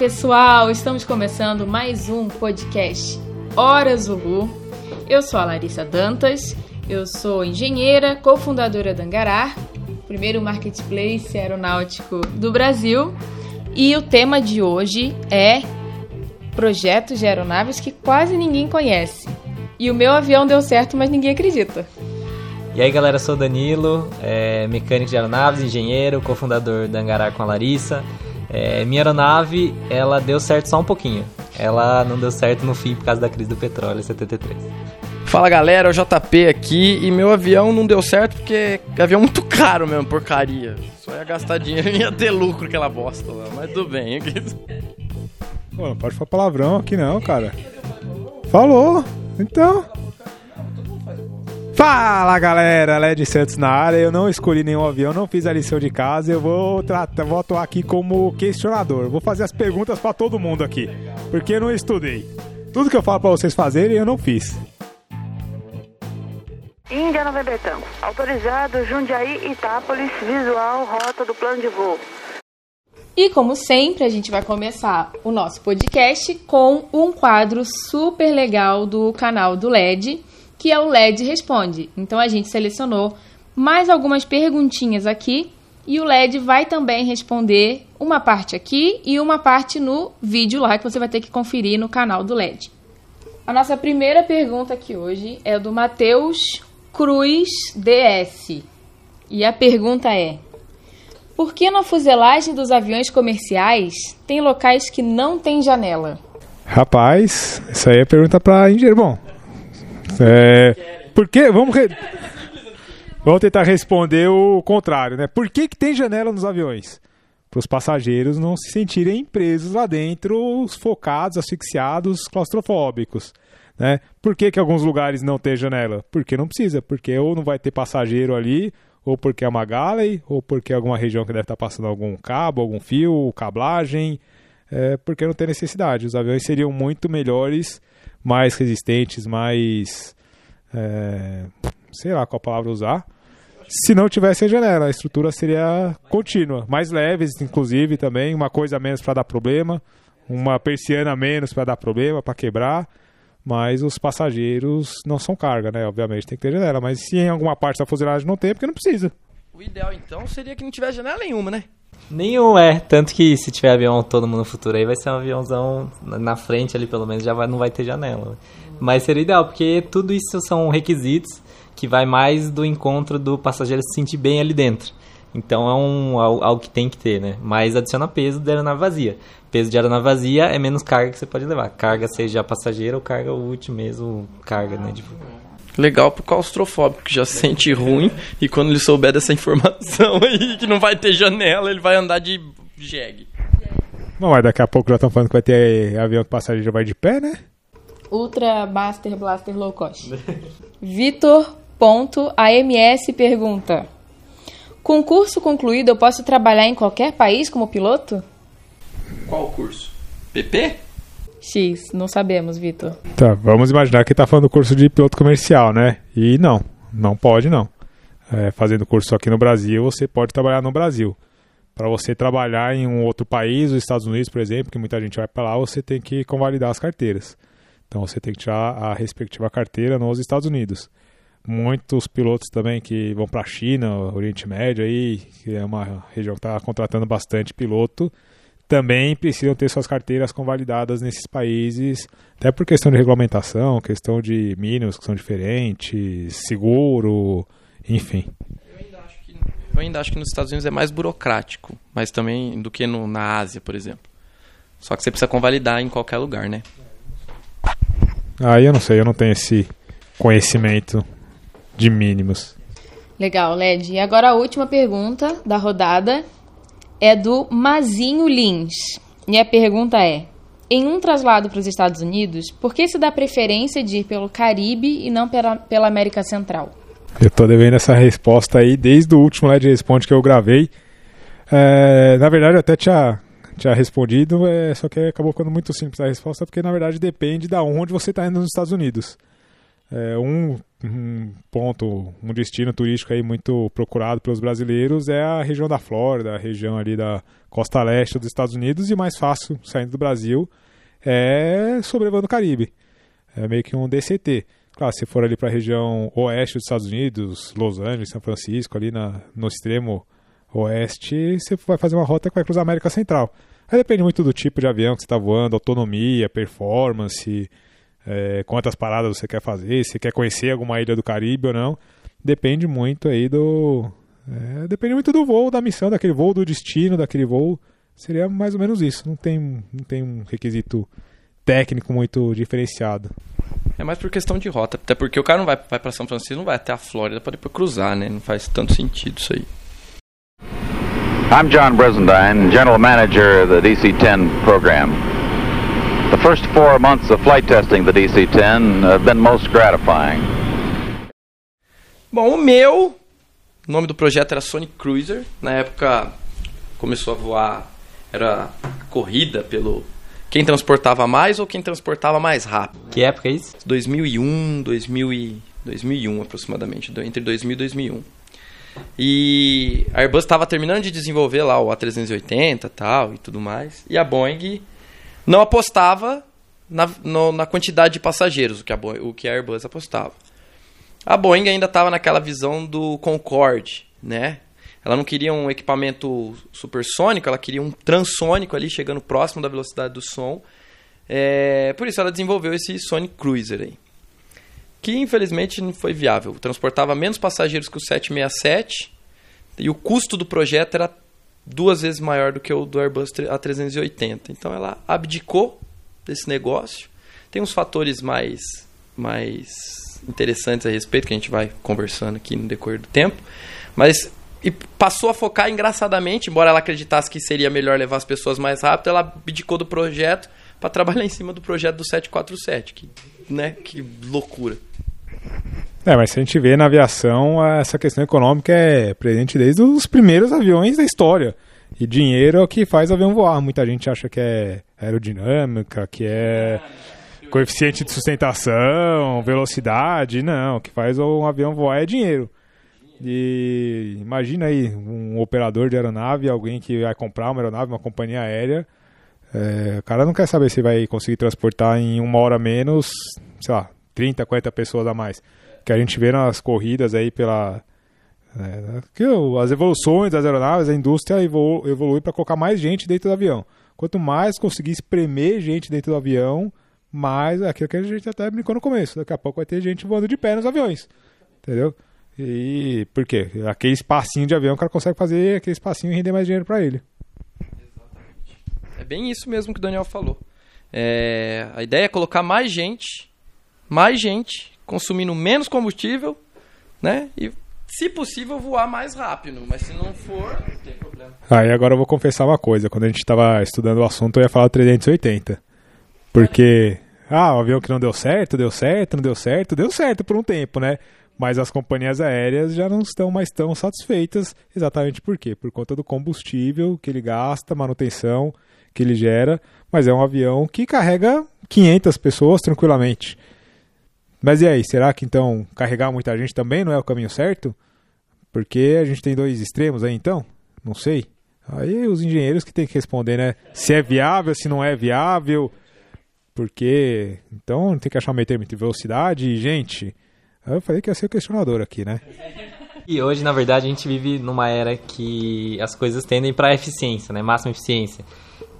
pessoal! Estamos começando mais um podcast Hora Zulu. Eu sou a Larissa Dantas, eu sou engenheira, cofundadora da Angarar, primeiro marketplace aeronáutico do Brasil. E o tema de hoje é projetos de aeronaves que quase ninguém conhece. E o meu avião deu certo, mas ninguém acredita. E aí galera, sou Danilo, é, mecânico de aeronaves, engenheiro, cofundador da Angarar com a Larissa. É, minha aeronave, ela deu certo só um pouquinho. Ela não deu certo no fim por causa da crise do petróleo 73. Fala galera, é o JP aqui e meu avião não deu certo porque é avião muito caro mesmo, porcaria. Só ia gastar dinheiro e ia ter lucro aquela bosta lá, mas tudo bem. Pô, não pode falar palavrão aqui não, cara. Falou, então. Fala galera, Led Santos na área. Eu não escolhi nenhum avião, não fiz a lição de casa. Eu vou, tratar, vou atuar aqui como questionador. Vou fazer as perguntas para todo mundo aqui, porque eu não estudei. Tudo que eu falo para vocês fazerem, eu não fiz. Índia Nova Betão. Autorizado Jundiaí, Itápolis, visual, rota do plano de voo. E como sempre, a gente vai começar o nosso podcast com um quadro super legal do canal do LED que é o LED Responde. Então a gente selecionou mais algumas perguntinhas aqui e o LED vai também responder uma parte aqui e uma parte no vídeo lá que você vai ter que conferir no canal do LED. A nossa primeira pergunta aqui hoje é do Matheus Cruz DS. E a pergunta é: Por que na fuselagem dos aviões comerciais tem locais que não tem janela? Rapaz, isso aí é pergunta para engenheiro. Bom, é, por que, vamos, re... vamos tentar responder o contrário, né? Por que, que tem janela nos aviões? Para os passageiros não se sentirem presos lá dentro, focados, asfixiados, claustrofóbicos. Né? Por que, que alguns lugares não tem janela? Porque não precisa, porque ou não vai ter passageiro ali, ou porque é uma galley, ou porque é alguma região que deve estar passando algum cabo, algum fio, cablagem, é, porque não tem necessidade. Os aviões seriam muito melhores mais resistentes, mais. É, sei lá qual palavra usar. Se não tivesse a janela, a estrutura seria contínua, mais leves, inclusive também, uma coisa a menos para dar problema, uma persiana a menos para dar problema, para quebrar. Mas os passageiros não são carga, né? Obviamente tem que ter janela. Mas se em alguma parte da fuselagem não tem, é porque não precisa. O ideal então seria que não tivesse janela nenhuma, né? Nenhum é, tanto que se tiver avião autônomo no futuro aí vai ser um aviãozão na frente ali pelo menos já vai, não vai ter janela. Mas seria ideal, porque tudo isso são requisitos que vai mais do encontro do passageiro se sentir bem ali dentro. Então é um, algo que tem que ter, né? Mas adiciona peso da aeronave vazia. Peso de aeronave vazia é menos carga que você pode levar. Carga seja passageiro ou carga útil mesmo, carga, né? De legal pro claustrofóbico, que já se sente ruim, e quando ele souber dessa informação aí, que não vai ter janela, ele vai andar de jegue. Bom, mas daqui a pouco já estão falando que vai ter avião que passageiro vai de pé, né? Ultra Master Blaster Low Cost. Vitor.ams pergunta: Com curso concluído, eu posso trabalhar em qualquer país como piloto? Qual curso? PP? X, não sabemos, Vitor. Tá, vamos imaginar que está falando do curso de piloto comercial, né? E não, não pode não. É, fazendo curso aqui no Brasil, você pode trabalhar no Brasil. Para você trabalhar em um outro país, os Estados Unidos, por exemplo, que muita gente vai para lá, você tem que convalidar as carteiras. Então você tem que tirar a respectiva carteira nos Estados Unidos. Muitos pilotos também que vão para a China, Oriente Médio aí, que é uma região que está contratando bastante piloto, também precisam ter suas carteiras convalidadas nesses países, até por questão de regulamentação, questão de mínimos que são diferentes, seguro, enfim. Eu ainda acho que, eu ainda acho que nos Estados Unidos é mais burocrático, mas também do que no, na Ásia, por exemplo. Só que você precisa convalidar em qualquer lugar, né? Aí eu não sei, eu não tenho esse conhecimento de mínimos. Legal, Led. E agora a última pergunta da rodada, é do Mazinho Lins. E a pergunta é: em um traslado para os Estados Unidos, por que se dá preferência de ir pelo Caribe e não pela, pela América Central? Eu tô devendo essa resposta aí desde o último LED Responde que eu gravei. É, na verdade, eu até tinha, tinha respondido, é, só que acabou ficando muito simples a resposta, porque na verdade depende da onde você está indo nos Estados Unidos. É, um, um ponto, um destino turístico aí muito procurado pelos brasileiros é a região da Flórida, a região ali da costa leste dos Estados Unidos e mais fácil saindo do Brasil é sobrevoando o Caribe. É meio que um DCT. Claro, se for ali para a região oeste dos Estados Unidos, Los Angeles, São Francisco, ali na, no extremo oeste, você vai fazer uma rota que vai cruzar a América Central. Aí depende muito do tipo de avião que você está voando, autonomia, performance, é, quantas paradas você quer fazer, se quer conhecer alguma ilha do Caribe ou não. Depende muito aí do. É, depende muito do voo, da missão, daquele voo, do destino daquele voo. Seria mais ou menos isso. Não tem, não tem um requisito técnico muito diferenciado. É mais por questão de rota, até porque o cara não vai, vai para São Francisco, não vai até a Flórida para depois cruzar, né? Não faz tanto sentido isso aí. I'm John Bresendine, General Manager of the DC-10 program. The first four months of flight testing the DC-10 have been most gratifying. Bom, o meu, o nome do projeto era Sonic Cruiser. Na época começou a voar, era corrida pelo quem transportava mais ou quem transportava mais rápido. Que época é isso? 2001, 2000 e 2001 aproximadamente, entre 2000 e 2001. E a Airbus estava terminando de desenvolver lá o A380 tal e tudo mais. E a Boeing não apostava na, no, na quantidade de passageiros, o que, a o que a Airbus apostava. A Boeing ainda estava naquela visão do Concorde, né? Ela não queria um equipamento supersônico, ela queria um transônico ali, chegando próximo da velocidade do som. É, por isso ela desenvolveu esse Sonic Cruiser aí que infelizmente não foi viável. Transportava menos passageiros que o 767 e o custo do projeto era duas vezes maior do que o do Airbus A380. Então ela abdicou desse negócio. Tem uns fatores mais, mais interessantes a respeito que a gente vai conversando aqui no decorrer do tempo, mas e passou a focar engraçadamente, embora ela acreditasse que seria melhor levar as pessoas mais rápido, ela abdicou do projeto para trabalhar em cima do projeto do 747, que, né, que loucura. É, mas se a gente vê na aviação, essa questão econômica é presente desde os primeiros aviões da história. E dinheiro é o que faz o avião voar. Muita gente acha que é aerodinâmica, que é coeficiente de sustentação, velocidade. Não, o que faz um avião voar é dinheiro. E imagina aí um operador de aeronave, alguém que vai comprar uma aeronave, uma companhia aérea. É, o cara não quer saber se vai conseguir transportar em uma hora menos, sei lá, 30, 40 pessoas a mais. Que a gente vê nas corridas aí pela. É, que as evoluções das aeronaves, a indústria evolu evolui para colocar mais gente dentro do avião. Quanto mais conseguir espremer gente dentro do avião, mais aquilo que a gente até brincou no começo. Daqui a pouco vai ter gente voando de pé nos aviões. Entendeu? E por quê? Aquele espacinho de avião o cara consegue fazer aquele espacinho e render mais dinheiro para ele. É bem isso mesmo que o Daniel falou. É, a ideia é colocar mais gente mais gente, consumindo menos combustível, né? E, se possível, voar mais rápido. Mas se não for, não tem problema. Aí agora eu vou confessar uma coisa. Quando a gente estava estudando o assunto, eu ia falar 380. Porque, ah, o avião que não deu certo, deu certo, não deu certo, deu certo por um tempo, né? Mas as companhias aéreas já não estão mais tão satisfeitas. Exatamente por quê? Por conta do combustível que ele gasta, manutenção que ele gera. Mas é um avião que carrega 500 pessoas tranquilamente. Mas e aí, será que então carregar muita gente também não é o caminho certo? Porque a gente tem dois extremos aí então? Não sei. Aí os engenheiros que tem que responder, né? Se é viável, se não é viável. Porque. Então tem que achar meio termo entre velocidade e gente. Eu falei que ia ser o questionador aqui, né? E hoje, na verdade, a gente vive numa era que as coisas tendem para eficiência, né? Máxima eficiência.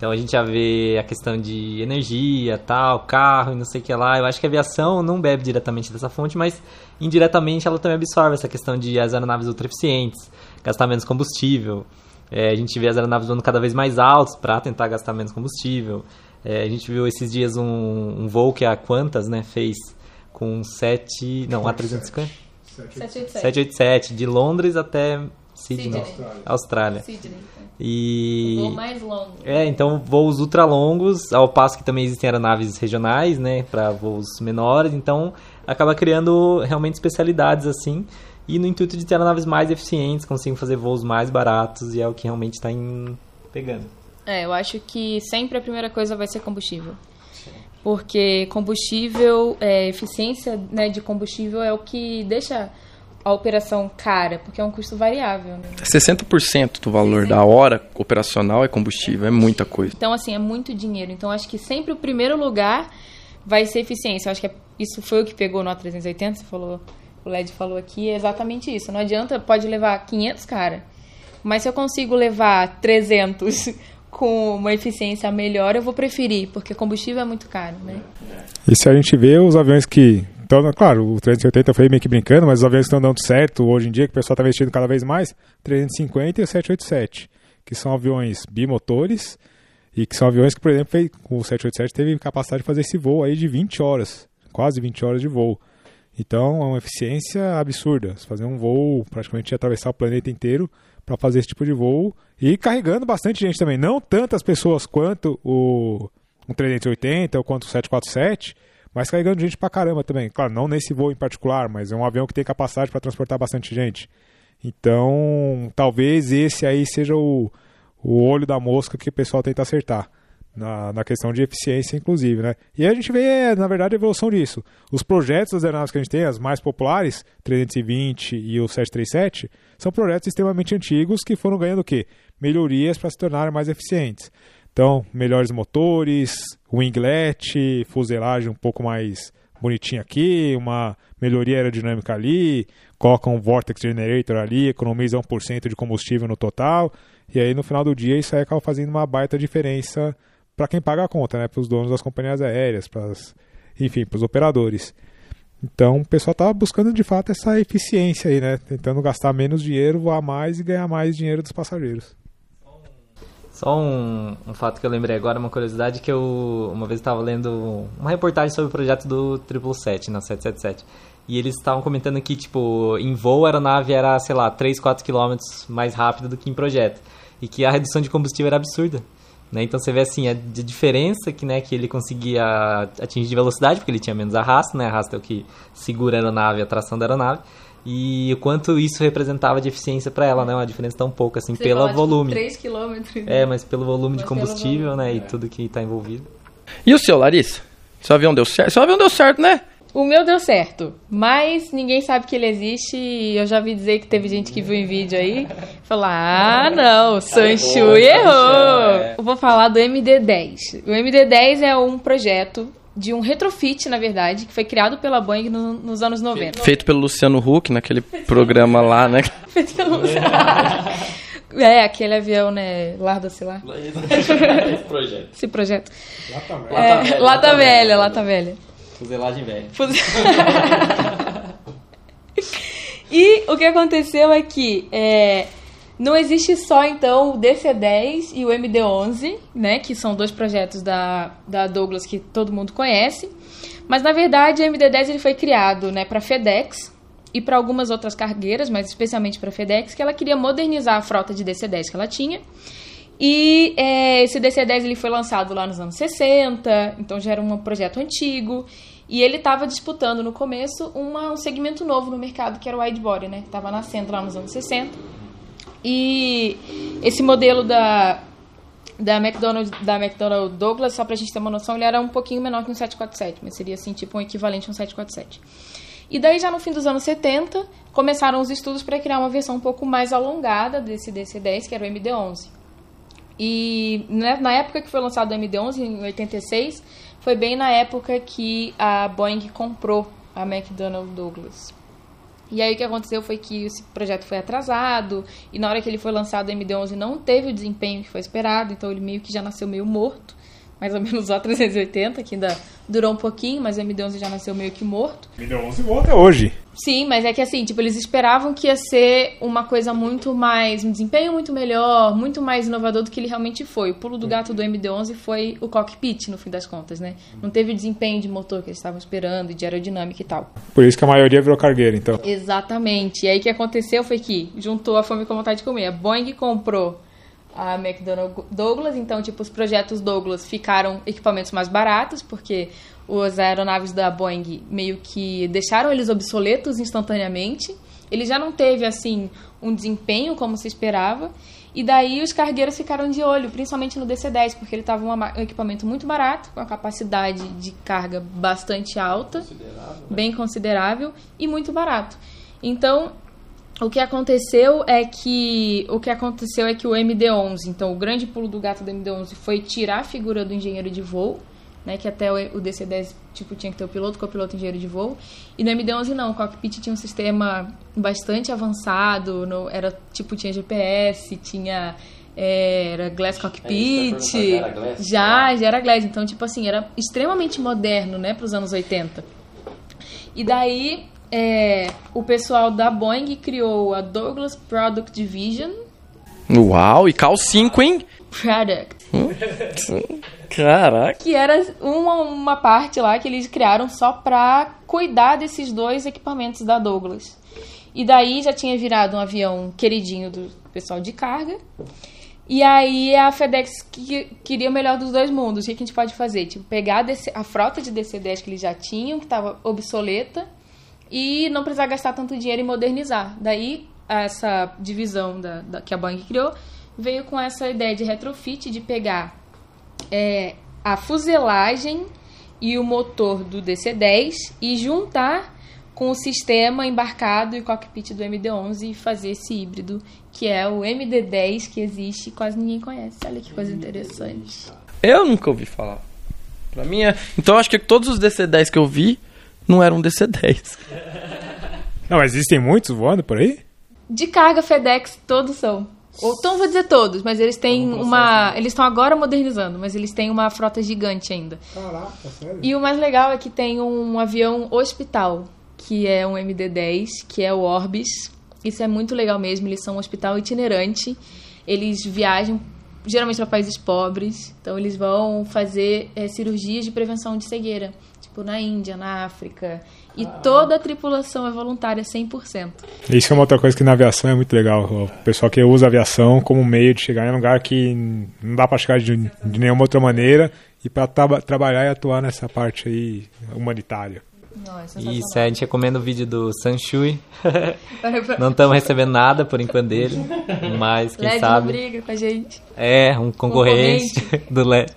Então a gente já vê a questão de energia, tal, carro e não sei o que lá. Eu acho que a aviação não bebe diretamente dessa fonte, mas indiretamente ela também absorve essa questão de as aeronaves ultra eficientes, gastar menos combustível. É, a gente vê as aeronaves voando cada vez mais altos para tentar gastar menos combustível. É, a gente viu esses dias um, um, voo que a Qantas né, fez com 7. Não, A350? 787. 787, de Londres até Sydney, Austrália. Austrália. Sydney. E... O voo mais longo. É, então voos ultra longos, ao passo que também existem aeronaves regionais, né, para voos menores, então acaba criando realmente especialidades assim, e no intuito de ter aeronaves mais eficientes, consigam fazer voos mais baratos, e é o que realmente está pegando. É, eu acho que sempre a primeira coisa vai ser combustível. porque combustível, é, eficiência né, de combustível é o que deixa a operação cara, porque é um custo variável. Né? 60% do valor da hora operacional é combustível, é muita coisa. Então, assim, é muito dinheiro. Então, acho que sempre o primeiro lugar vai ser eficiência. Eu acho que é, isso foi o que pegou no A380, você falou, o LED falou aqui, é exatamente isso. Não adianta, pode levar 500 cara, mas se eu consigo levar 300 com uma eficiência melhor, eu vou preferir, porque combustível é muito caro, né? E se a gente vê os aviões que então, claro, o 380 foi meio que brincando, mas os aviões estão dando certo hoje em dia, que o pessoal está investindo cada vez mais, 350 e o 787, que são aviões bimotores e que são aviões que, por exemplo, o 787 teve capacidade de fazer esse voo aí de 20 horas, quase 20 horas de voo. Então, é uma eficiência absurda. fazer um voo, praticamente atravessar o planeta inteiro para fazer esse tipo de voo e carregando bastante gente também. Não tantas pessoas quanto o, o 380 ou quanto o 747, mas carregando gente pra caramba também. Claro, não nesse voo em particular, mas é um avião que tem capacidade para transportar bastante gente. Então, talvez esse aí seja o, o olho da mosca que o pessoal tenta acertar. Na, na questão de eficiência, inclusive, né? E a gente vê, na verdade, a evolução disso. Os projetos das aeronaves que a gente tem, as mais populares, 320 e o 737, são projetos extremamente antigos que foram ganhando o quê? Melhorias para se tornarem mais eficientes. Então, melhores motores, winglet, fuselagem um pouco mais bonitinha aqui, uma melhoria aerodinâmica ali, coloca um vortex generator ali, economiza 1% de combustível no total, e aí no final do dia isso aí acaba fazendo uma baita diferença para quem paga a conta, né, para os donos das companhias aéreas, para enfim, para os operadores. Então, o pessoal está buscando de fato essa eficiência aí, né, tentando gastar menos dinheiro, voar mais e ganhar mais dinheiro dos passageiros. Só um, um, fato que eu lembrei agora, uma curiosidade que eu uma vez estava lendo uma reportagem sobre o projeto do 777 na 777. E eles estavam comentando que, tipo, em voo a aeronave era, sei lá, 3, 4 quilômetros mais rápida do que em projeto. E que a redução de combustível era absurda. Né? Então você vê assim a diferença que, né, que ele conseguia atingir de velocidade, porque ele tinha menos arrasto, né? Arrasto é o que segura a aeronave, a tração da aeronave e o quanto isso representava de eficiência para ela, né? Uma diferença tão pouca, assim, Você pelo fala, volume. Tipo, 3 quilômetros. É, mas pelo volume mas de combustível, volume, né? é. E tudo que está envolvido. E o seu, Larissa? Seu avião deu certo? Seu avião deu certo, né? O meu deu certo, mas ninguém sabe que ele existe e eu já vi dizer que teve gente que viu em vídeo aí falar, ah não, Sanchu errou. Eu vou falar do MD-10. O MD-10 é um projeto de um retrofit, na verdade, que foi criado pela Boeing no, nos anos 90. Feito pelo Luciano Huck, naquele programa lá, né? Feito pelo É, aquele avião, né? Larda-se lá. Esse projeto. Esse projeto. Lata velha. É, lata velha, lata velha. Fuselagem velha. e o que aconteceu é que é, não existe só, então, o DC-10 e o MD-11, né? Que são dois projetos da, da Douglas que todo mundo conhece. Mas, na verdade, o MD-10 ele foi criado né, para FedEx e para algumas outras cargueiras, mas especialmente para FedEx, que ela queria modernizar a frota de DC-10 que ela tinha. E é, esse DC-10 ele foi lançado lá nos anos 60, então já era um projeto antigo. E ele estava disputando no começo uma, um segmento novo no mercado, que era o widebody, né? Que estava nascendo lá nos anos 60. E esse modelo da, da McDonnell, da Douglas, só para a gente ter uma noção, ele era um pouquinho menor que um 747, mas seria assim, tipo um equivalente a um 747. E daí, já no fim dos anos 70, começaram os estudos para criar uma versão um pouco mais alongada desse DC-10, que era o MD-11. E na época que foi lançado o MD-11, em 86, foi bem na época que a Boeing comprou a McDonnell Douglas. E aí o que aconteceu foi que esse projeto foi atrasado, e na hora que ele foi lançado, o MD-11 não teve o desempenho que foi esperado, então ele meio que já nasceu meio morto mais ou menos o A380, que ainda durou um pouquinho, mas o MD-11 já nasceu meio que morto. MD-11 voa até hoje. Sim, mas é que assim, tipo, eles esperavam que ia ser uma coisa muito mais, um desempenho muito melhor, muito mais inovador do que ele realmente foi. O pulo do gato do MD-11 foi o cockpit, no fim das contas, né? Não teve o desempenho de motor que eles estavam esperando, de aerodinâmica e tal. Por isso que a maioria virou cargueira, então. Exatamente. E aí o que aconteceu foi que juntou a fome com a vontade de comer. A Boeing comprou a McDonnell Douglas, então tipo os projetos Douglas ficaram equipamentos mais baratos porque os aeronaves da Boeing meio que deixaram eles obsoletos instantaneamente. Ele já não teve assim um desempenho como se esperava E daí os cargueiros ficaram de olho, principalmente no DC-10, porque ele estava um equipamento muito barato, com a capacidade de carga bastante alta, considerável, né? bem considerável e muito barato. Então, o que aconteceu é que o que aconteceu é que o MD-11, então o grande pulo do gato do MD-11 foi tirar a figura do engenheiro de voo né, que até o DC-10 tipo, tinha que ter o piloto, copiloto, engenheiro de voo. E no MD-11 não, o cockpit tinha um sistema bastante avançado, no, era tipo tinha GPS, tinha é, era Glass é, Cockpit, é, era glass, já, já era Glass, então tipo assim, era extremamente moderno, né, para os anos 80. E daí é, o pessoal da Boeing criou a Douglas Product Division. Uau, e CAL 5, hein? Product. Hum? Caraca. Que era uma, uma parte lá que eles criaram só pra cuidar desses dois equipamentos da Douglas. E daí já tinha virado um avião queridinho do pessoal de carga. E aí a FedEx que, queria o melhor dos dois mundos. O que a gente pode fazer? Tipo, pegar a, frota de DC-10 que eles já tinham, que estava obsoleta, e não precisar gastar tanto dinheiro e modernizar. Daí essa divisão da, da, que a Boeing criou veio com essa ideia de retrofit, de pegar é, a fuselagem e o motor do DC-10 e juntar com o sistema embarcado e cockpit do MD-11 e fazer esse híbrido, que é o MD-10 que existe e quase ninguém conhece. Olha que coisa interessante. Eu nunca ouvi falar. Pra mim é... Então acho que todos os DC-10 que eu vi não eram DC-10. Não, mas existem muitos voando por aí? De carga FedEx, todos são. Ou então vou dizer todos, mas eles têm uma. Eles estão agora modernizando, mas eles têm uma frota gigante ainda. Caraca, sério? E o mais legal é que tem um avião hospital, que é um MD-10, que é o Orbis. Isso é muito legal mesmo, eles são um hospital itinerante. Eles viajam geralmente para países pobres, então eles vão fazer é, cirurgias de prevenção de cegueira, tipo na Índia, na África. E toda a tripulação é voluntária 100%. Isso é uma outra coisa que na aviação é muito legal. O pessoal que usa a aviação como meio de chegar em um lugar que não dá para chegar de, de, nenhuma outra maneira e para tra trabalhar e atuar nessa parte aí humanitária. Isso, é, a gente recomenda o vídeo do Sanshui. não estamos recebendo nada por enquanto dele, mas quem LED sabe. Não briga com a gente. É, um concorrente, concorrente. do LED.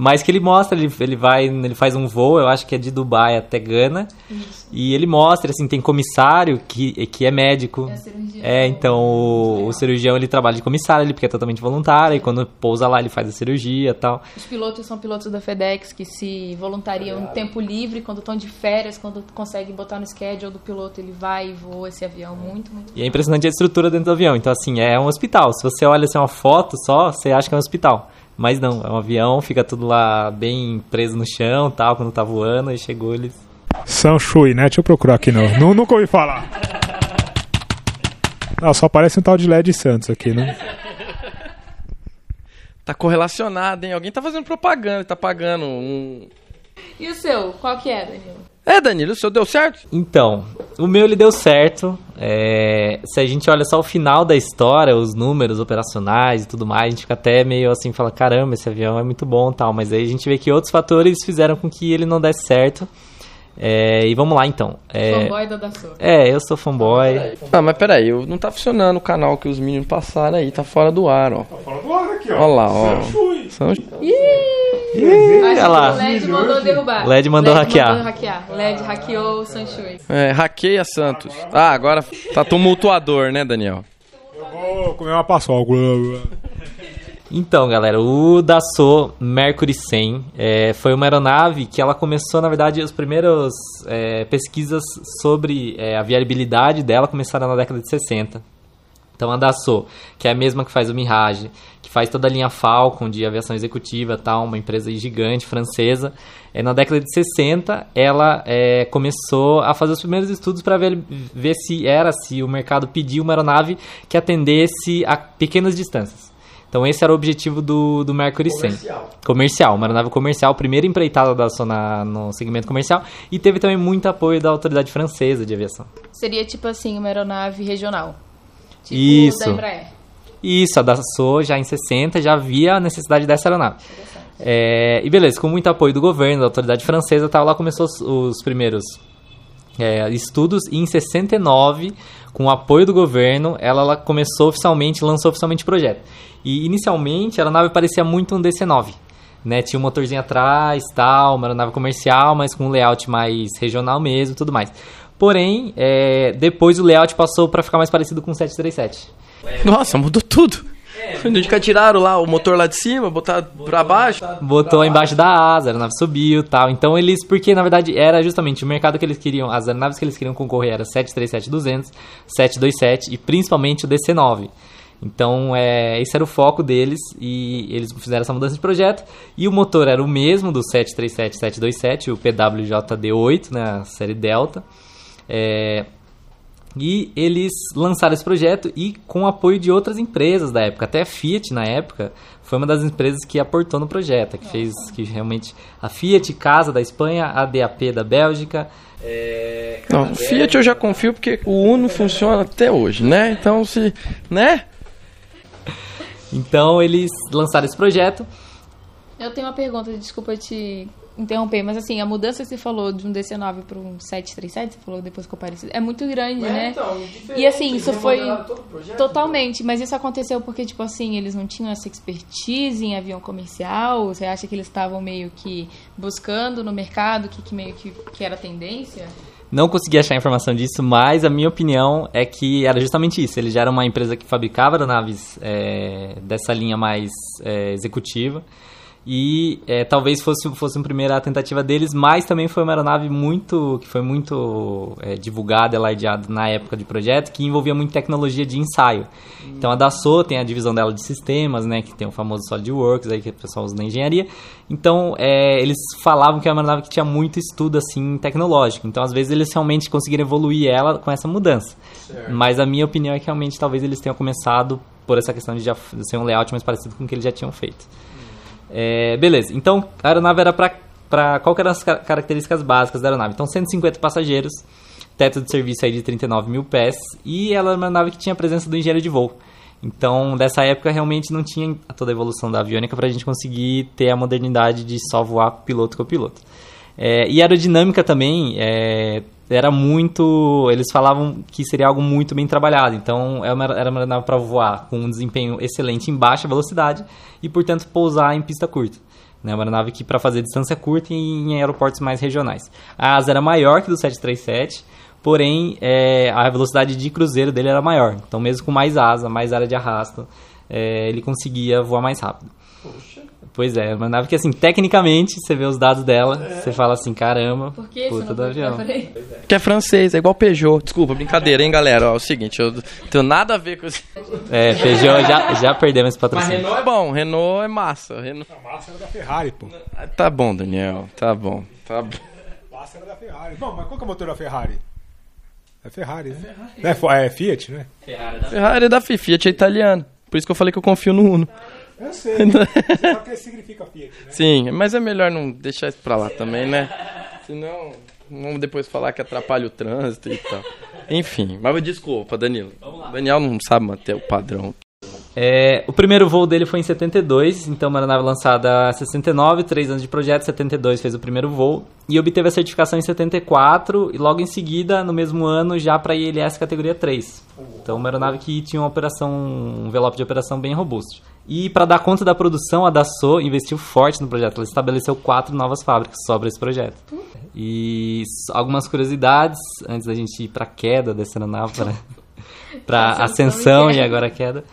Mas que ele mostra, ele, ele vai, ele faz um voo, eu acho que é de Dubai até Gana. Isso. E ele mostra, assim, tem comissário que, que é médico. É, é então o, o, cirurgião ele trabalha de comissário ali, porque é totalmente voluntário, e quando pousa lá ele faz a cirurgia e tal. Os pilotos são pilotos da FedEx que se voluntariam em tempo livre, quando estão de férias, quando conseguem botar no schedule do piloto, ele vai e voa esse avião muito, muito. E é impressionante a estrutura dentro do avião. Então, assim, é um hospital. Se você olha assim, uma foto só, você acha que é um hospital. Mas não, é um avião, fica tudo lá bem preso no chão, tal, quando tá voando, aí chegou eles. São Shui, né? Deixa eu procurar aqui não. não nunca ouvi falar. Não, só parece um tal de LED Santos aqui, né? Tá correlacionado, hein? Alguém tá fazendo propaganda, tá pagando um. E o seu? Qual que é, Danilo? É, Danilo, o seu deu certo? Então, o meu ele deu certo. É, se a gente olha só o final da história, os números operacionais e tudo mais, a gente fica até meio assim, fala, caramba, esse avião é muito bom tal. Mas aí a gente vê que outros fatores fizeram com que ele não desse certo. É, e vamos lá então. É, fanboy da Dassault. É, eu sou fanboy. Ah, mas peraí, não tá funcionando o canal que os meninos passaram aí, tá fora do ar, ó. Tá fora do ar aqui, ó. Olha lá, ó. São... Ih, olha lá. O LED mandou derrubar. LED mandou LED hackear. Mandou hackear. LED hackeou o Sanshui. É, hackeia Santos. Ah, agora tá tumultuador, né, Daniel? Eu vou comer uma paçoca. Então, galera, o Dassault Mercury 100 é, foi uma aeronave que ela começou, na verdade, as primeiras é, pesquisas sobre é, a viabilidade dela começaram na década de 60. Então, a Dassault, que é a mesma que faz o Mirage, que faz toda a linha Falcon de aviação executiva, tal, uma empresa gigante francesa, é, na década de 60 ela é, começou a fazer os primeiros estudos para ver, ver se era, se o mercado pedia uma aeronave que atendesse a pequenas distâncias. Então esse era o objetivo do, do Mercury comercial. 100. Comercial. Uma aeronave comercial, primeira empreitada da Sona no segmento comercial. E teve também muito apoio da autoridade francesa de aviação. Seria tipo assim, uma aeronave regional. Tipo Isso. da Embraer. Isso, a Dassault já em 60 já via a necessidade dessa aeronave. É, e beleza, com muito apoio do governo, da autoridade francesa, tal, lá começou os, os primeiros é, estudos e em 69 com o apoio do governo, ela, ela começou oficialmente, lançou oficialmente o projeto. E inicialmente a aeronave parecia muito um DC-9. Né, tinha um motorzinho atrás, tal, uma aeronave comercial, mas com um layout mais regional mesmo, tudo mais. Porém, é, depois o layout passou para ficar mais parecido com o 737. Nossa, mudou tudo. Onde que tiraram lá o motor lá de cima, botaram pra baixo. Botou embaixo da asa, a aeronave subiu tal. Então eles, porque na verdade era justamente o mercado que eles queriam, as aeronaves que eles queriam concorrer era 737-200, 727 e principalmente o DC-9. Então, é, esse era o foco deles e eles fizeram essa mudança de projeto. E o motor era o mesmo do 737-727, o PWJD8, né, a série Delta. É, e eles lançaram esse projeto e com o apoio de outras empresas da época, até a Fiat na época foi uma das empresas que aportou no projeto, que fez que realmente a Fiat Casa da Espanha, a DAP da Bélgica. É, Não, Fiat eu já confio porque o Uno funciona até hoje, né? Então se, né? Então eles lançaram esse projeto. Eu tenho uma pergunta, desculpa te interromper, mas assim, a mudança que você falou de um DC9 para um 737, você falou depois que eu parecido, é muito grande, né? e assim, isso foi totalmente, mas isso aconteceu porque, tipo assim, eles não tinham essa expertise em avião comercial? Você acha que eles estavam meio que buscando no mercado que, que meio que, que era tendência? Não consegui achar informação disso, mas a minha opinião é que era justamente isso. Ele já era uma empresa que fabricava aeronaves é, dessa linha mais é, executiva e é, talvez fosse, fosse uma primeira tentativa deles, mas também foi uma aeronave muito que foi muito é, divulgada, alardeada na época de projeto, que envolvia muito tecnologia de ensaio. Então a Dassault tem a divisão dela de sistemas, né, que tem o famoso SolidWorks aí que o pessoal usa na engenharia. Então é, eles falavam que é uma aeronave que tinha muito estudo assim tecnológico. Então às vezes eles realmente conseguiram evoluir ela com essa mudança. Certo. Mas a minha opinião é que realmente talvez eles tenham começado por essa questão de já ser um layout mais parecido com o que eles já tinham feito. É, beleza, então a aeronave era para para qual eram as características básicas da aeronave? Então 150 passageiros, teto de serviço aí de 39 mil pés e ela era uma nave que tinha a presença do engenheiro de voo. Então, dessa época realmente não tinha toda a evolução da aviônica para a gente conseguir ter a modernidade de só voar piloto com piloto. É, e a aerodinâmica também é, era muito. Eles falavam que seria algo muito bem trabalhado. Então, era uma, era uma nave para voar com um desempenho excelente em baixa velocidade e, portanto, pousar em pista curta. Né, uma aeronave que para fazer distância curta e em aeroportos mais regionais. A asa era maior que do 737, porém é, a velocidade de cruzeiro dele era maior. Então, mesmo com mais asa, mais área de arrasto, é, ele conseguia voar mais rápido. Poxa. Pois é, uma nave que, assim, tecnicamente, você vê os dados dela, é. você fala assim, caramba, Por que puta do avião. Que é francês, é igual Peugeot. Desculpa, brincadeira, hein, galera? Ó, é o seguinte, eu não tenho nada a ver com isso. É, Peugeot, já, já perdemos esse patrocínio. Mas Renault é bom, Renault é massa. Renault... A massa era da Ferrari, pô. Tá bom, Daniel, tá bom, tá bom. Massa era da Ferrari. Bom, mas qual que é o motor da Ferrari? É Ferrari, né? É, Ferrari. É, é Fiat, né? Ferrari é da Ferrari é da Fiat, é italiano. Por isso que eu falei que eu confio no Uno. Eu sei. Só que significa Fiat, né? Sim, mas é melhor não deixar isso pra lá também, né? Senão, vamos depois falar que atrapalha o trânsito e tal. Enfim, mas desculpa, Danilo. Daniel não sabe manter o padrão. É, o primeiro voo dele foi em 72, então uma aeronave lançada em 69, 3 anos de projeto, 72 fez o primeiro voo e obteve a certificação em 74 e logo em seguida, no mesmo ano, já para ILS categoria 3. Então uma aeronave que tinha uma operação, um envelope de operação bem robusto. E para dar conta da produção, a Dassault investiu forte no projeto. Ela estabeleceu quatro novas fábricas sobre esse projeto. E algumas curiosidades antes da gente ir para a queda dessa aeronave, para ascensão e agora a queda.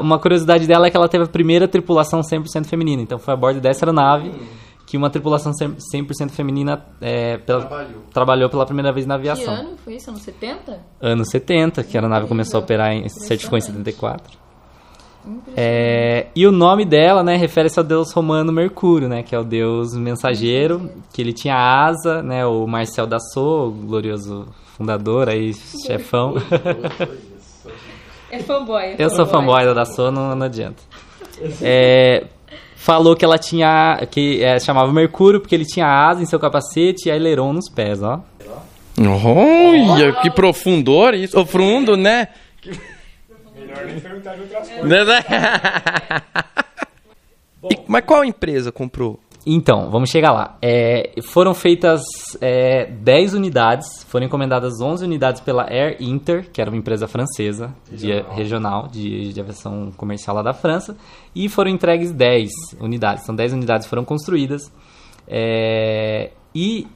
Uma curiosidade dela é que ela teve a primeira tripulação 100% feminina. Então foi a bordo dessa aeronave que uma tripulação 100% feminina é, pela, trabalhou. trabalhou. pela primeira vez na aviação. Que ano foi isso? Anos 70? Anos 70, que a aeronave começou a operar, em, certificou em 74. É, e o nome dela, né, refere-se ao deus romano Mercúrio, né, que é o deus mensageiro, que ele tinha asa, né, o Marcel Dassault, o glorioso fundador aí, chefão. É fanboy. Eu sou fanboy da Dassault, não, não adianta. É, falou que ela tinha, que é, chamava Mercúrio porque ele tinha asa em seu capacete e aileron nos pés, ó. Olha, que profundor isso, profundo, né? Melhor nem perguntar de outras coisas. e, mas qual empresa comprou? Então, vamos chegar lá. É, foram feitas é, 10 unidades, foram encomendadas 11 unidades pela Air Inter, que era uma empresa francesa, regional, de, regional, de, de aviação comercial lá da França, e foram entregues 10 unidades. Então, 10 unidades foram construídas. É, e,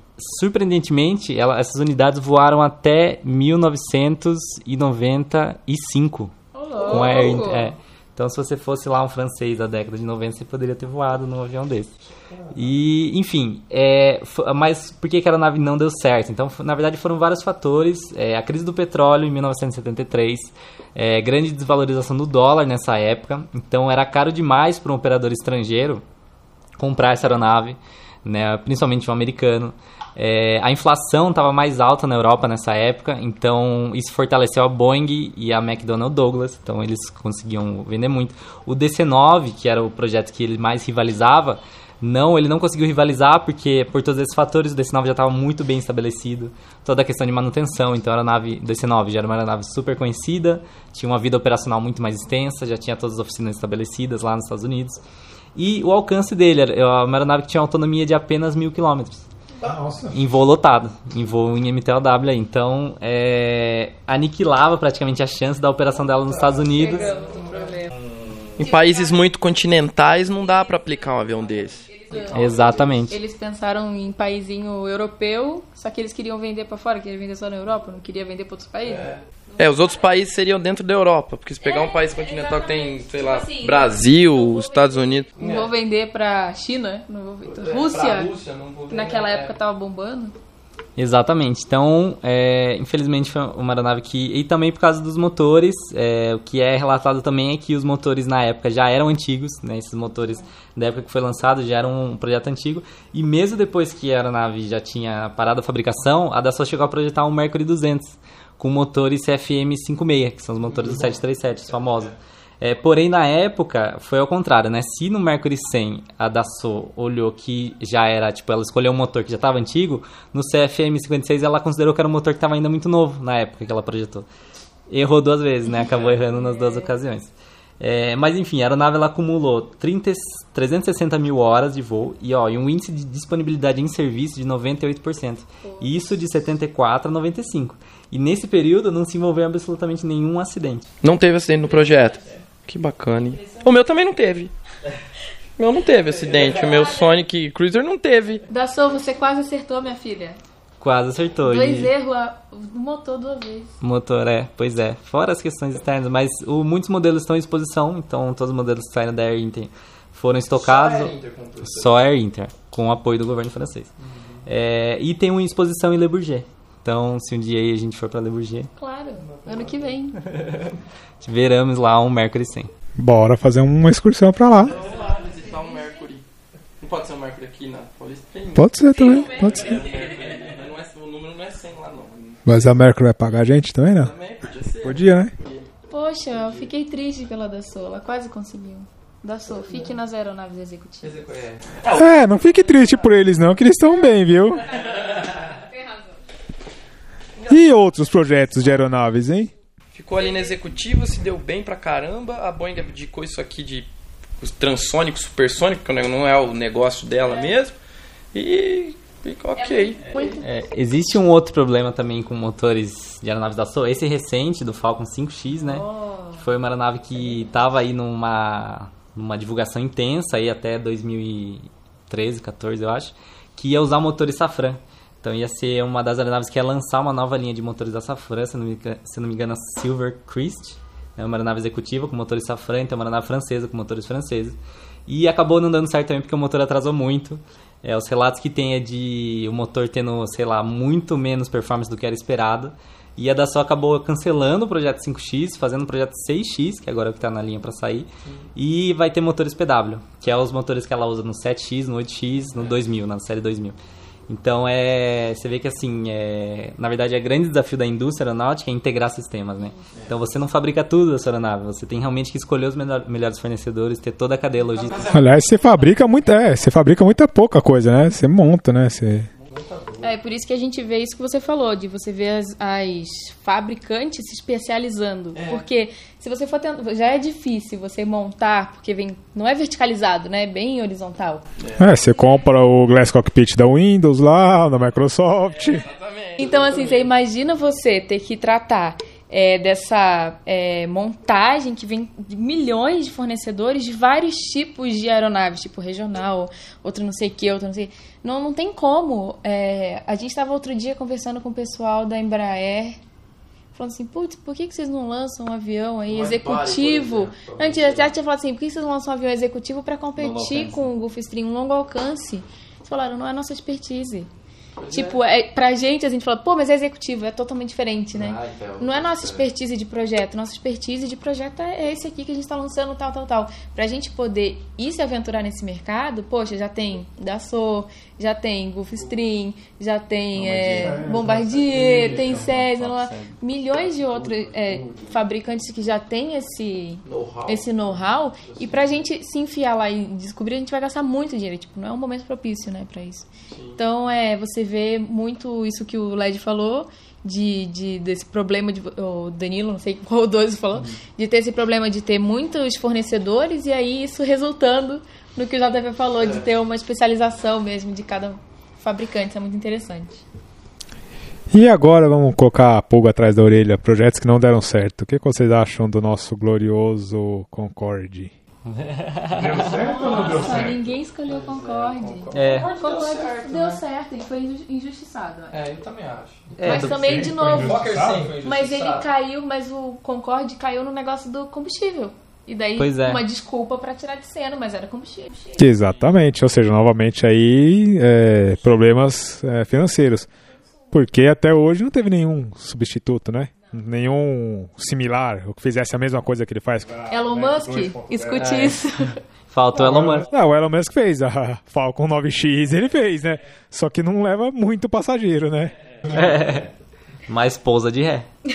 surpreendentemente, ela, essas unidades voaram até 1995 com Air. É. Então, se você fosse lá um francês da década de 90, você poderia ter voado num avião desse. E, enfim, é, mas por que, que a aeronave não deu certo? Então, na verdade, foram vários fatores. É, a crise do petróleo em 1973, é, grande desvalorização do dólar nessa época. Então, era caro demais para um operador estrangeiro comprar essa aeronave, né, principalmente um americano. É, a inflação estava mais alta na Europa nessa época, então isso fortaleceu a Boeing e a McDonnell Douglas, então eles conseguiam vender muito. O DC-9, que era o projeto que ele mais rivalizava, não, ele não conseguiu rivalizar porque por todos esses fatores o DC-9 já estava muito bem estabelecido, toda a questão de manutenção, então a nave DC-9 já era uma nave super conhecida, tinha uma vida operacional muito mais extensa, já tinha todas as oficinas estabelecidas lá nos Estados Unidos. E o alcance dele era uma aeronave que tinha autonomia de apenas mil quilômetros. Nossa. Em voo lotado, em voo em MTLW. Então, é, aniquilava praticamente a chance da operação dela nos Estados Unidos. Em países muito continentais não dá para aplicar um avião desse. Exatamente. Eles pensaram em paizinho europeu, só que eles queriam vender para fora, queriam vender só na Europa, não queria vender para outros países. É, os outros países seriam dentro da Europa, porque se pegar um país continental que tem, sei lá, assim, Brasil, Estados Unidos. Não vou vender pra China, não vou vender. Rússia, que naquela época tava bombando. Exatamente. Então, é, infelizmente foi uma aeronave que. E também por causa dos motores, é, o que é relatado também é que os motores na época já eram antigos, né? Esses motores da época que foi lançado já eram um projeto antigo. E mesmo depois que a aeronave já tinha parado a fabricação, a Dassault chegou a projetar um Mercury 200 com motores CFM 56, que são os motores do 737, os famosos. É, porém, na época, foi ao contrário, né? Se no Mercury 100 a Dassault olhou que já era, tipo, ela escolheu um motor que já estava antigo, no CFM 56 ela considerou que era um motor que estava ainda muito novo na época que ela projetou. Errou duas vezes, né? Acabou errando nas duas ocasiões. É, mas enfim, a aeronave ela acumulou 30, 360 mil horas de voo e, ó, e um índice de disponibilidade em serviço de 98%. Isso de 74 a 95. E nesse período não se envolveu absolutamente nenhum acidente. Não teve acidente no projeto. Que bacana, hein? O meu também não teve. O meu não teve acidente. O meu Sonic Cruiser não teve. Dassou, você quase acertou, minha filha. Quase acertou. Dois e... erros no motor duas vezes. Motor, é, pois é. Fora as questões externas, mas o, muitos modelos estão em exposição, então todos os modelos que saíram da Air Inter foram estocados. Só Air Inter, Só Air Inter, com o apoio do governo francês. Uhum. É, e tem uma exposição em Le Bourget. Então, se um dia aí a gente for para Le Bourget... Claro, ano que vem. veramos lá um Mercury 100. Bora fazer uma excursão para lá. Vamos lá visitar um Mercury. Não pode ser um Mercury aqui na Paulista? Pode ser também, pode ser. Não é, o número não é 100 lá não. Mas a Mercury vai pagar a gente também, não? Também, podia ser. Podia, né? Poxa, eu fiquei triste pela Dassault, ela quase conseguiu. Dassault, fique nas aeronaves executivas. É, não fique triste por eles não, que eles estão bem, viu? E outros projetos de aeronaves, hein? Ficou ali na executiva, se deu bem pra caramba. A Boeing abdicou isso aqui de transônico, supersônico, que não é o negócio dela mesmo. E fica ok. É, existe um outro problema também com motores de aeronaves da SOA. Esse recente, do Falcon 5X, né? Oh. Que foi uma aeronave que estava aí numa, numa divulgação intensa aí até 2013, 14, eu acho. Que ia usar motores Safran. Então ia ser uma das aeronaves que ia lançar uma nova linha de motores da Safran, se não me, se não me engano, a Silver Christ. É uma aeronave executiva com motores Safran, então é uma aeronave francesa com motores franceses. E acabou não dando certo também porque o motor atrasou muito. É, os relatos que tem é de o motor tendo, sei lá, muito menos performance do que era esperado. E a Dassault acabou cancelando o projeto 5X, fazendo o projeto 6X, que agora é o que está na linha para sair. E vai ter motores PW, que é os motores que ela usa no 7X, no 8X, no 2000, na série 2000. Então é, você vê que assim, é, na verdade é grande desafio da indústria aeronáutica é integrar sistemas, né? Então você não fabrica tudo da sua aeronave, você tem realmente que escolher os melhor, melhores fornecedores, ter toda a cadeia logística. Aliás, você fabrica muita, é, você fabrica muita pouca coisa, né? Você monta, né? Você É por isso que a gente vê isso que você falou, de você ver as, as fabricantes se especializando. Porque se você for tentar, já é difícil você montar, porque vem, não é verticalizado, né? É bem horizontal. É, você compra o Glass Cockpit da Windows lá, da Microsoft. Então, assim, você imagina você ter que tratar é, dessa é, montagem que vem de milhões de fornecedores de vários tipos de aeronaves, tipo regional, outro não sei o que, outro não sei. Não, não tem como. É, a gente estava outro dia conversando com o pessoal da Embraer. Falando assim, putz, por que, que vocês não lançam um avião aí executivo? Antes, já tinha falado assim, por que vocês não lançam um avião executivo para competir com o Gulfstream, um longo alcance? Eles falaram, não é nossa expertise. Tipo, é, pra gente, a gente fala, pô, mas é executivo, é totalmente diferente, né? Ah, então, não é nossa é. expertise de projeto, nossa expertise de projeto é esse aqui que a gente tá lançando, tal, tal, tal. Pra gente poder ir se aventurar nesse mercado, poxa, já tem Dassault, já tem Gulfstream, já tem é, Bombardier, tem Cessna, lá, milhões de outros é, fabricantes que já têm esse esse know-how. E pra gente se enfiar lá e descobrir, a gente vai gastar muito dinheiro, tipo, não é um momento propício, né, pra isso. Então, é, você vê muito isso que o Led falou, de, de desse problema de o Danilo, não sei qual dois falou, de ter esse problema de ter muitos fornecedores e aí isso resultando no que o JP falou, de ter uma especialização mesmo de cada fabricante, isso é muito interessante. E agora vamos colocar a pulga atrás da orelha, projetos que não deram certo. O que vocês acham do nosso glorioso Concorde? Deu certo ou não deu Só ninguém escolheu o Concorde. É. Concorde deu certo, ele foi inju- injustiçado. eu acho. É, eu também acho. É, mas também, de novo, foi Mas ele caiu, mas o Concorde caiu no negócio do combustível. E daí, Pois é. uma desculpa pra tirar de cena, mas era combustível. Exatamente, ou seja, novamente aí é, problemas é, financeiros. Porque até hoje não teve nenhum substituto, né? Nenhum similar, ou que fizesse a mesma coisa que ele faz. Elon Musk, escute isso. Faltou Elon Musk. Não, o Elon Musk fez, a Falcon 9X ele fez, né? Só que não leva muito passageiro, né? Mas pousa de ré.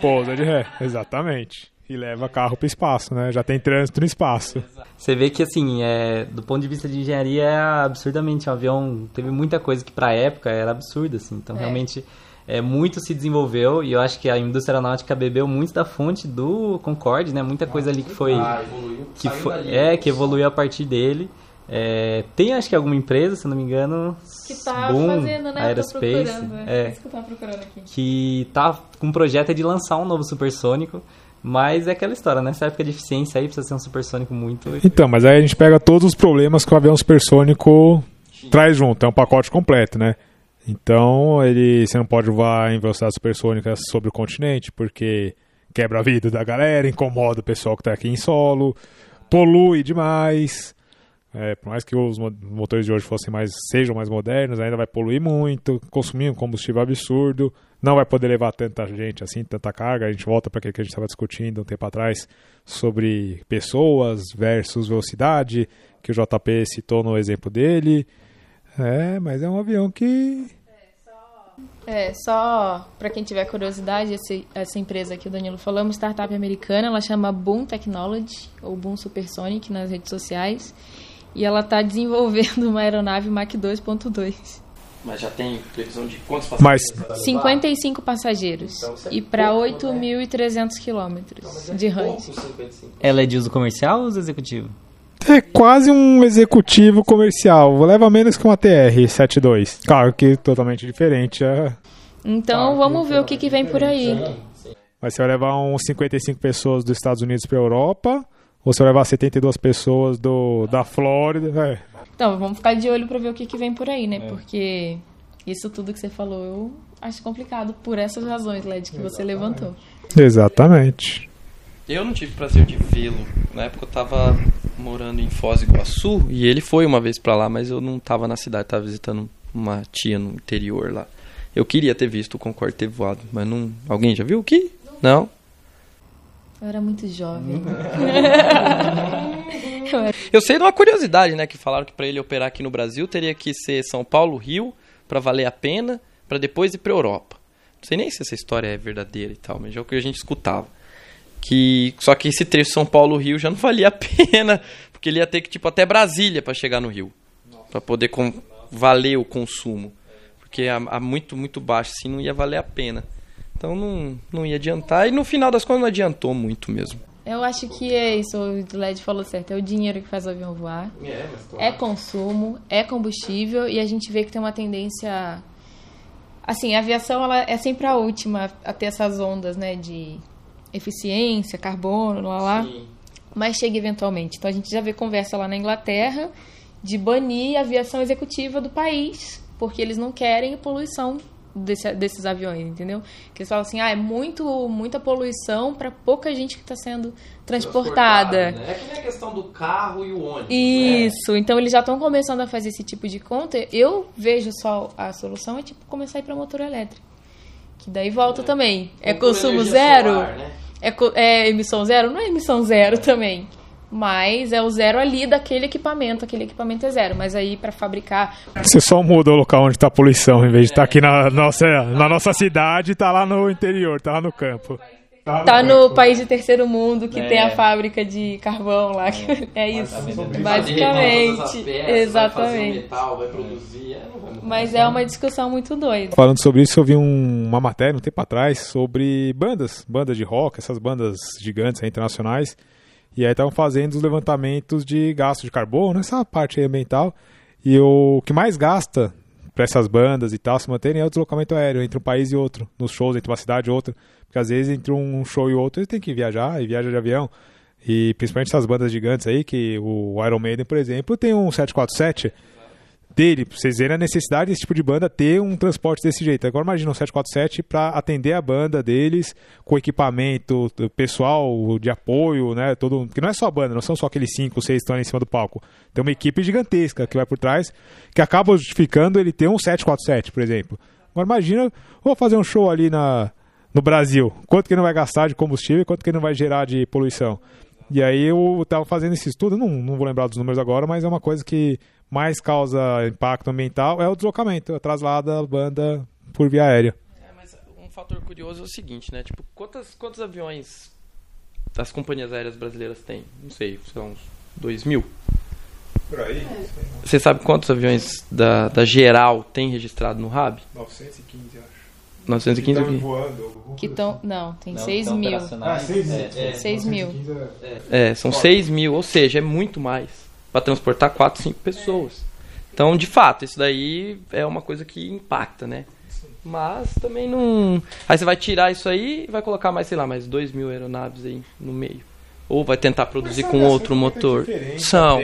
Pousa de ré, exatamente. E leva carro pro espaço, né? Já tem trânsito no espaço. Você vê que, assim, é, do ponto de vista de engenharia, é absurdamente. O avião teve muita coisa que, pra época, era absurda, assim. Então, É. realmente, é, muito se desenvolveu. E eu acho que a indústria aeronáutica bebeu muito da fonte do Concorde, né? Muita coisa ali que foi... Ah, evoluiu. que foi dali, é, né? que evoluiu a partir dele. É, tem, acho que, alguma empresa, se não me engano... Que tá Boom, fazendo, né? Eu tô Aerospace. procurando. É. É, Isso que eu tava procurando aqui. que tá com um projeto de lançar um novo supersônico. Mas é aquela história, nessa época de eficiência aí precisa ser um supersônico muito. Então, mas aí a gente pega todos os problemas que o avião supersônico traz junto, é um pacote completo, né? Então, ele, você não pode voar em velocidade supersônica sobre o continente, porque quebra a vida da galera, incomoda o pessoal que está aqui em solo, polui demais. É, por mais que os mo- motores de hoje fossem mais, sejam mais modernos, ainda vai poluir muito, consumir um combustível absurdo, não vai poder levar tanta gente assim, tanta carga. A gente volta para aquilo que a gente estava discutindo um tempo atrás sobre pessoas versus velocidade, que o JP citou no exemplo dele. É, mas é um avião que É, só pra quem tiver curiosidade, esse- essa empresa que o Danilo falou é uma startup americana, ela chama Boom Technology, ou Boom Supersonic nas redes sociais, e ela tá desenvolvendo uma aeronave Mach 2.2. Mas já tem previsão de quantos Mas- passageiros levar? 55 passageiros Então, é e para pouco, 8.300 quilômetros de range. Pouco, 55. Ela é de uso comercial ou uso executivo? É quase um executivo comercial. Leva menos que uma TR-72. Claro que totalmente diferente. É... Então vamos ver o que, que vem por aí. Mas você vai levar uns 55 pessoas dos Estados Unidos para Europa, ou você vai levar 72 pessoas do, da Flórida. É. Então vamos ficar de olho para ver o que, que vem por aí, né? Porque isso tudo que você falou eu acho complicado por essas razões, Led, que você levantou. Exatamente. Eu não tive prazer de vê-lo. Na época eu tava morando em Foz do Iguaçu e ele foi uma vez pra lá, mas eu não tava na cidade, tava visitando uma tia no interior lá. Eu queria ter visto o Concorde ter voado, mas não. Alguém já viu o que? Não? Eu era muito jovem. Eu sei de uma curiosidade, né? Que falaram que pra ele operar aqui no Brasil teria que ser São Paulo, Rio, pra valer a pena, pra depois ir pra Europa. Não sei nem se essa história é verdadeira e tal, mas é o que a gente escutava. Que só que esse trecho São Paulo Rio já não valia a pena, porque ele ia ter que tipo até Brasília pra chegar no Rio, Pra poder com- valer o consumo. Porque a, a muito, muito baixo assim não ia valer a pena. Então não, não ia adiantar. E no final das contas não adiantou muito mesmo. Eu acho que é isso, o Led falou certo. É o dinheiro que faz o avião voar. É consumo, é combustível e a gente vê que tem uma tendência. Assim, a aviação ela é sempre a última a ter essas ondas, né? De eficiência, carbono, lá lá. Sim. Mas chega eventualmente. Então a gente já vê conversa lá na Inglaterra de banir a aviação executiva do país, porque eles não querem poluição desse- desses aviões, entendeu? Que eles falam assim, ah, é muito, muita poluição para pouca gente que está sendo transportada. né? É que nem a questão do carro e o ônibus. Isso, então eles já estão começando a fazer esse tipo de conta. Eu vejo só a solução é tipo começar a ir para motor elétrico. Que daí volta também. É Ou por consumo zero? solar, né? É, é emissão zero? Não é emissão zero também. Mas é o zero ali daquele equipamento. Aquele equipamento é zero. Mas aí para fabricar. Você só muda o local onde está a poluição, em vez de estar aqui na nossa, na nossa cidade, tá lá no interior, tá lá no campo. Tá no país de terceiro mundo que É. tem a fábrica de carvão lá. que- É, isso. Basicamente. Exatamente. metal, produzir, é. Mas é uma discussão muito doida. Falando sobre isso, eu vi um- uma matéria um tempo atrás sobre bandas, bandas de rock, essas bandas gigantes aí, internacionais. E aí estavam fazendo os levantamentos de gasto de carbono, essa parte aí ambiental. E o que mais gasta para essas bandas e tal se manterem é o deslocamento aéreo entre um país e outro, nos shows entre uma cidade e outra. Porque às vezes entre um show e outro eles têm que viajar e viaja de avião. E principalmente essas bandas gigantes aí, que o Iron Maiden, por exemplo, tem um 747 dele, pra vocês verem a necessidade desse tipo de banda ter um transporte desse jeito. Agora imagina um 747 para atender a banda deles com equipamento pessoal de apoio, né? Todo, que não é só a banda, não são só aqueles 5, 6 que estão ali em cima do palco. Tem uma equipe gigantesca que vai por trás, que acaba justificando ele ter um 747, por exemplo. Agora imagina, vou fazer um show ali na, no Brasil. Quanto que não vai gastar de combustível e quanto que não vai gerar de poluição? E aí eu tava fazendo esse estudo, não, não vou lembrar dos números agora, mas é uma coisa que mais causa impacto ambiental é o deslocamento, a traslada da banda por via aérea. É, mas um fator curioso é o seguinte, né? Tipo, quantas, quantos aviões as companhias aéreas brasileiras têm? Não sei, são uns 2 mil. Por aí, Você sabe quantos aviões da, da geral tem registrado no RAB? 915, acho. 915 aqui. voando. Que estão. Não, tem Não, 6 são mil. Ah, seis mil. É, é. 6 mil. É, são 6 mil, ou seja, é muito mais. Pra transportar 4, 5 pessoas. Então, de fato, isso daí é uma coisa que impacta, né? Mas também não. Aí você vai tirar isso aí e vai colocar mais, sei lá, mais 2 mil aeronaves aí no meio. Ou vai tentar produzir com outro motor. São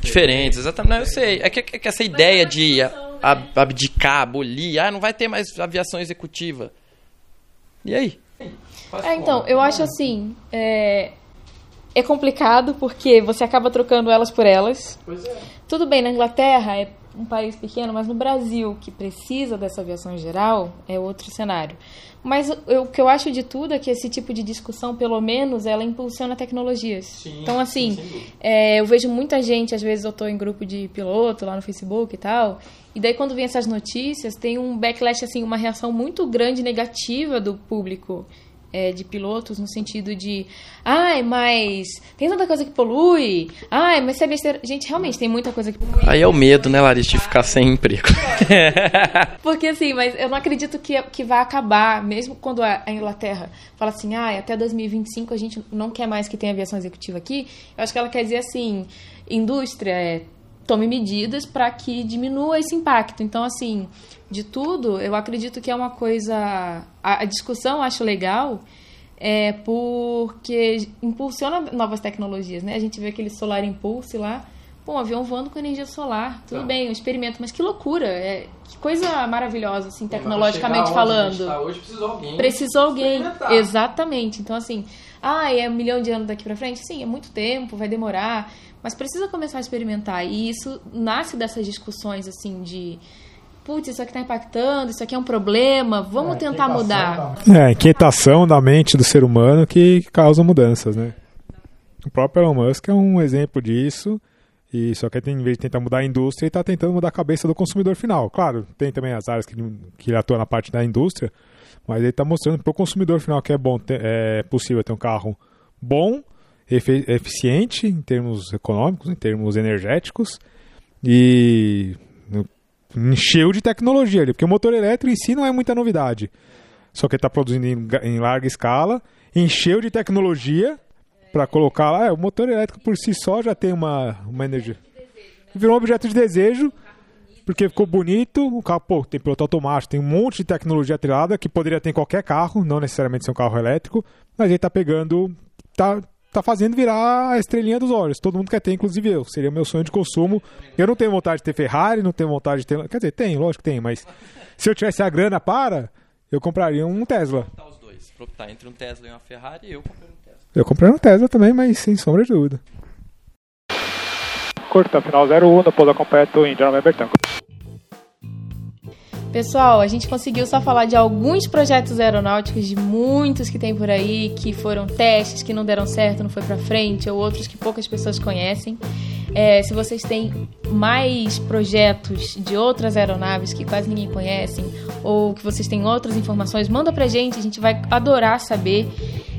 diferentes, exatamente. Não, eu sei. É que, é que essa ideia de a- a- abdicar, abolir, ah, não vai ter mais aviação executiva. E aí? É, então, eu acho assim. É, é complicado porque você acaba trocando elas por elas. Pois é. Tudo bem, na Inglaterra é um país pequeno, mas no Brasil, que precisa dessa aviação em geral, é outro cenário. Mas eu- o que eu acho de tudo é que esse tipo de discussão, pelo menos, ela impulsiona tecnologias. então, assim, é, eu vejo muita gente, às vezes eu estou em grupo de piloto lá no Facebook e tal, e daí quando vem essas notícias, tem um backlash, assim, uma reação muito grande negativa do público é, de pilotos no sentido de ai, mas tem tanta coisa que polui, ai, mas isso é besteira. Gente, realmente tem muita coisa que polui. Aí é o medo, né, Larissa, de ficar sem emprego. Porque assim, mas eu não acredito que, que vai acabar, mesmo quando a, a Inglaterra fala assim, ah, até 2025 a gente não quer mais que tenha aviação executiva aqui. Eu acho que ela quer dizer assim, indústria, é, tome medidas para que diminua esse impacto. Então, assim, de tudo, eu acredito que é uma coisa. A, discussão eu acho legal. É porque impulsiona novas tecnologias, né? A gente vê aquele Solar Impulse lá, Pô, um avião voando com energia solar. Tudo bem, um experimento, mas que loucura. É, que coisa maravilhosa, assim, tecnologicamente falando. tá hoje precisou alguém. Precisou alguém. Exatamente. Então, assim, ah, é um milhão de anos daqui pra frente? Sim, é muito tempo, vai demorar. Mas precisa começar a experimentar. E isso nasce dessas discussões, assim, de. Putz, isso aqui tá impactando, isso aqui é um problema, vamos tentar mudar. É, a inquietação da mente do ser humano que causa mudanças, né? O próprio Elon Musk é um exemplo disso. E só que em vez de tentar mudar a indústria, ele está tentando mudar a cabeça do consumidor final. Claro, tem também as áreas que, que ele atua na parte da indústria, mas ele está mostrando para o consumidor final que é bom, ter, é possível ter um carro bom, eficiente em termos econômicos, em termos energéticos e encheu de tecnologia ali, porque o motor elétrico em si não é muita novidade. Só que ele está produzindo em, em larga escala, encheu de tecnologia para colocar lá. É, o motor elétrico por si só já tem uma, uma energia. Virou um objeto de desejo, porque ficou bonito. O carro, pô, tem piloto automático, tem um monte de tecnologia atrelada que poderia ter em qualquer carro, não necessariamente ser um carro elétrico, mas ele tá pegando. tá, tá fazendo virar a estrelinha dos olhos. Todo mundo quer ter, inclusive eu. Seria meu sonho de consumo. Eu não tenho vontade de ter Ferrari, não tenho vontade de ter. Quer dizer, tem, lógico que tem, mas se eu tivesse a grana para, eu compraria um Tesla. Tá os dois. Optar entre um Tesla e uma Ferrari, eu comprei um Tesla. Eu comprei um Tesla também, mas sem sombra de dúvida. Curta, final 01, da pouso completo, Indiana November Tango. Pessoal, a gente conseguiu só falar de alguns projetos aeronáuticos, de muitos que tem por aí, que foram testes, que não deram certo, não foi pra frente, ou outros que poucas pessoas conhecem. É, se vocês têm mais projetos de outras aeronaves que quase ninguém conhece, ou que vocês têm outras informações, manda pra gente, a gente vai adorar saber.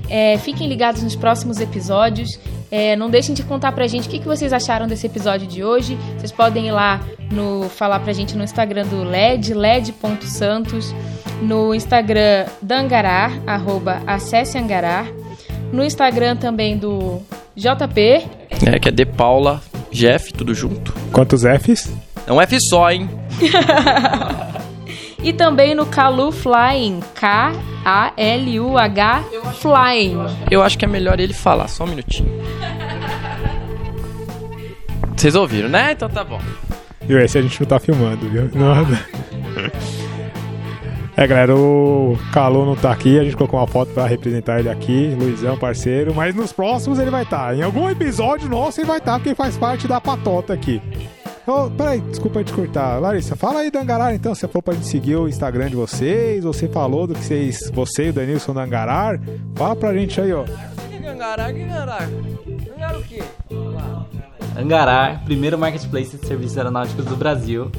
É, fiquem ligados nos próximos episódios. É, não deixem de contar pra gente o que, que vocês acharam desse episódio de hoje. Vocês podem ir lá no falar pra gente no Instagram do LED, led.santos, no Instagram da Angarar, arroba acesse Angarar, no Instagram também do JP, É, que é De Paula Jeff, tudo junto. Quantos Fs? É um F só, hein? e também no Kalu Flying, K-A-L-U-H Flying. Eu acho que é melhor ele falar, só um minutinho. Vocês ouviram, né? Então tá bom. E esse a gente não tá filmando, viu? Não. É, galera, o Calô não tá aqui, a gente colocou uma foto pra representar ele aqui, Luizão, parceiro, mas nos próximos ele vai estar. Em algum episódio nosso ele vai estar, porque ele faz parte da patota aqui. Ô, peraí, desculpa te cortar. Larissa, fala aí do Angarar então. Você falou pra gente seguir o Instagram de vocês, você falou do que vocês, você e o Danilson do Angarar. Fala pra gente aí, ó. Que? Gangará o quê? Angarar, primeiro marketplace de serviços aeronáuticos do Brasil.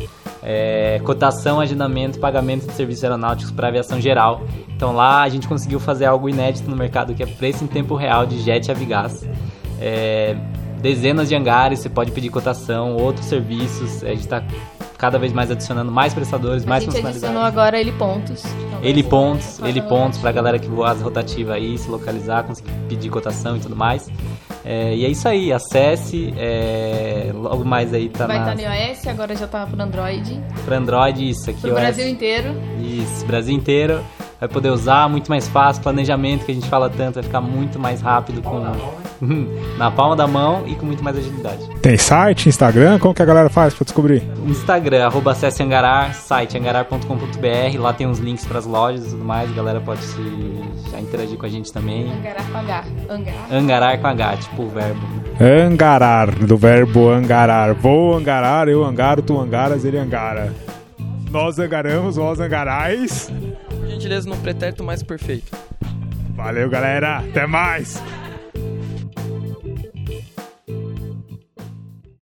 É, cotação, agendamento e pagamento de serviços aeronáuticos para aviação geral. Então lá a gente conseguiu fazer algo inédito no mercado que é preço em tempo real de jet e avigás. É, dezenas de hangares, você pode pedir cotação, outros serviços. A gente está cada vez mais adicionando mais prestadores, A mais gente adicionou agora ele pontos. Então, Ele pontos, ser- ele pontos pra galera que voa as rotativas aí, se localizar, conseguir pedir cotação e tudo mais. É, e é isso aí, acesse, é, logo mais aí tá Vai estar no iOS, agora já tá pro Android. pra Android, isso aqui Pro o Brasil inteiro. Isso, Brasil inteiro. Vai poder usar muito mais fácil, planejamento que a gente fala tanto vai ficar muito mais rápido com na palma da mão e com muito mais agilidade. Tem site, Instagram, como que a galera faz pra descobrir? Instagram, arroba acesse Angarar, site angarar.com.br, lá tem uns links pras lojas e tudo mais, a galera pode se já interagir com a gente também. Angarar com H. Angarar. Angarar com H, tipo o verbo. Angarar, do verbo angarar. Vou angarar, eu angaro, tu angaras, ele angara. Nós angaramos, vós angarais. Por gentileza, no pretérito mais perfeito. Valeu, galera. Até mais.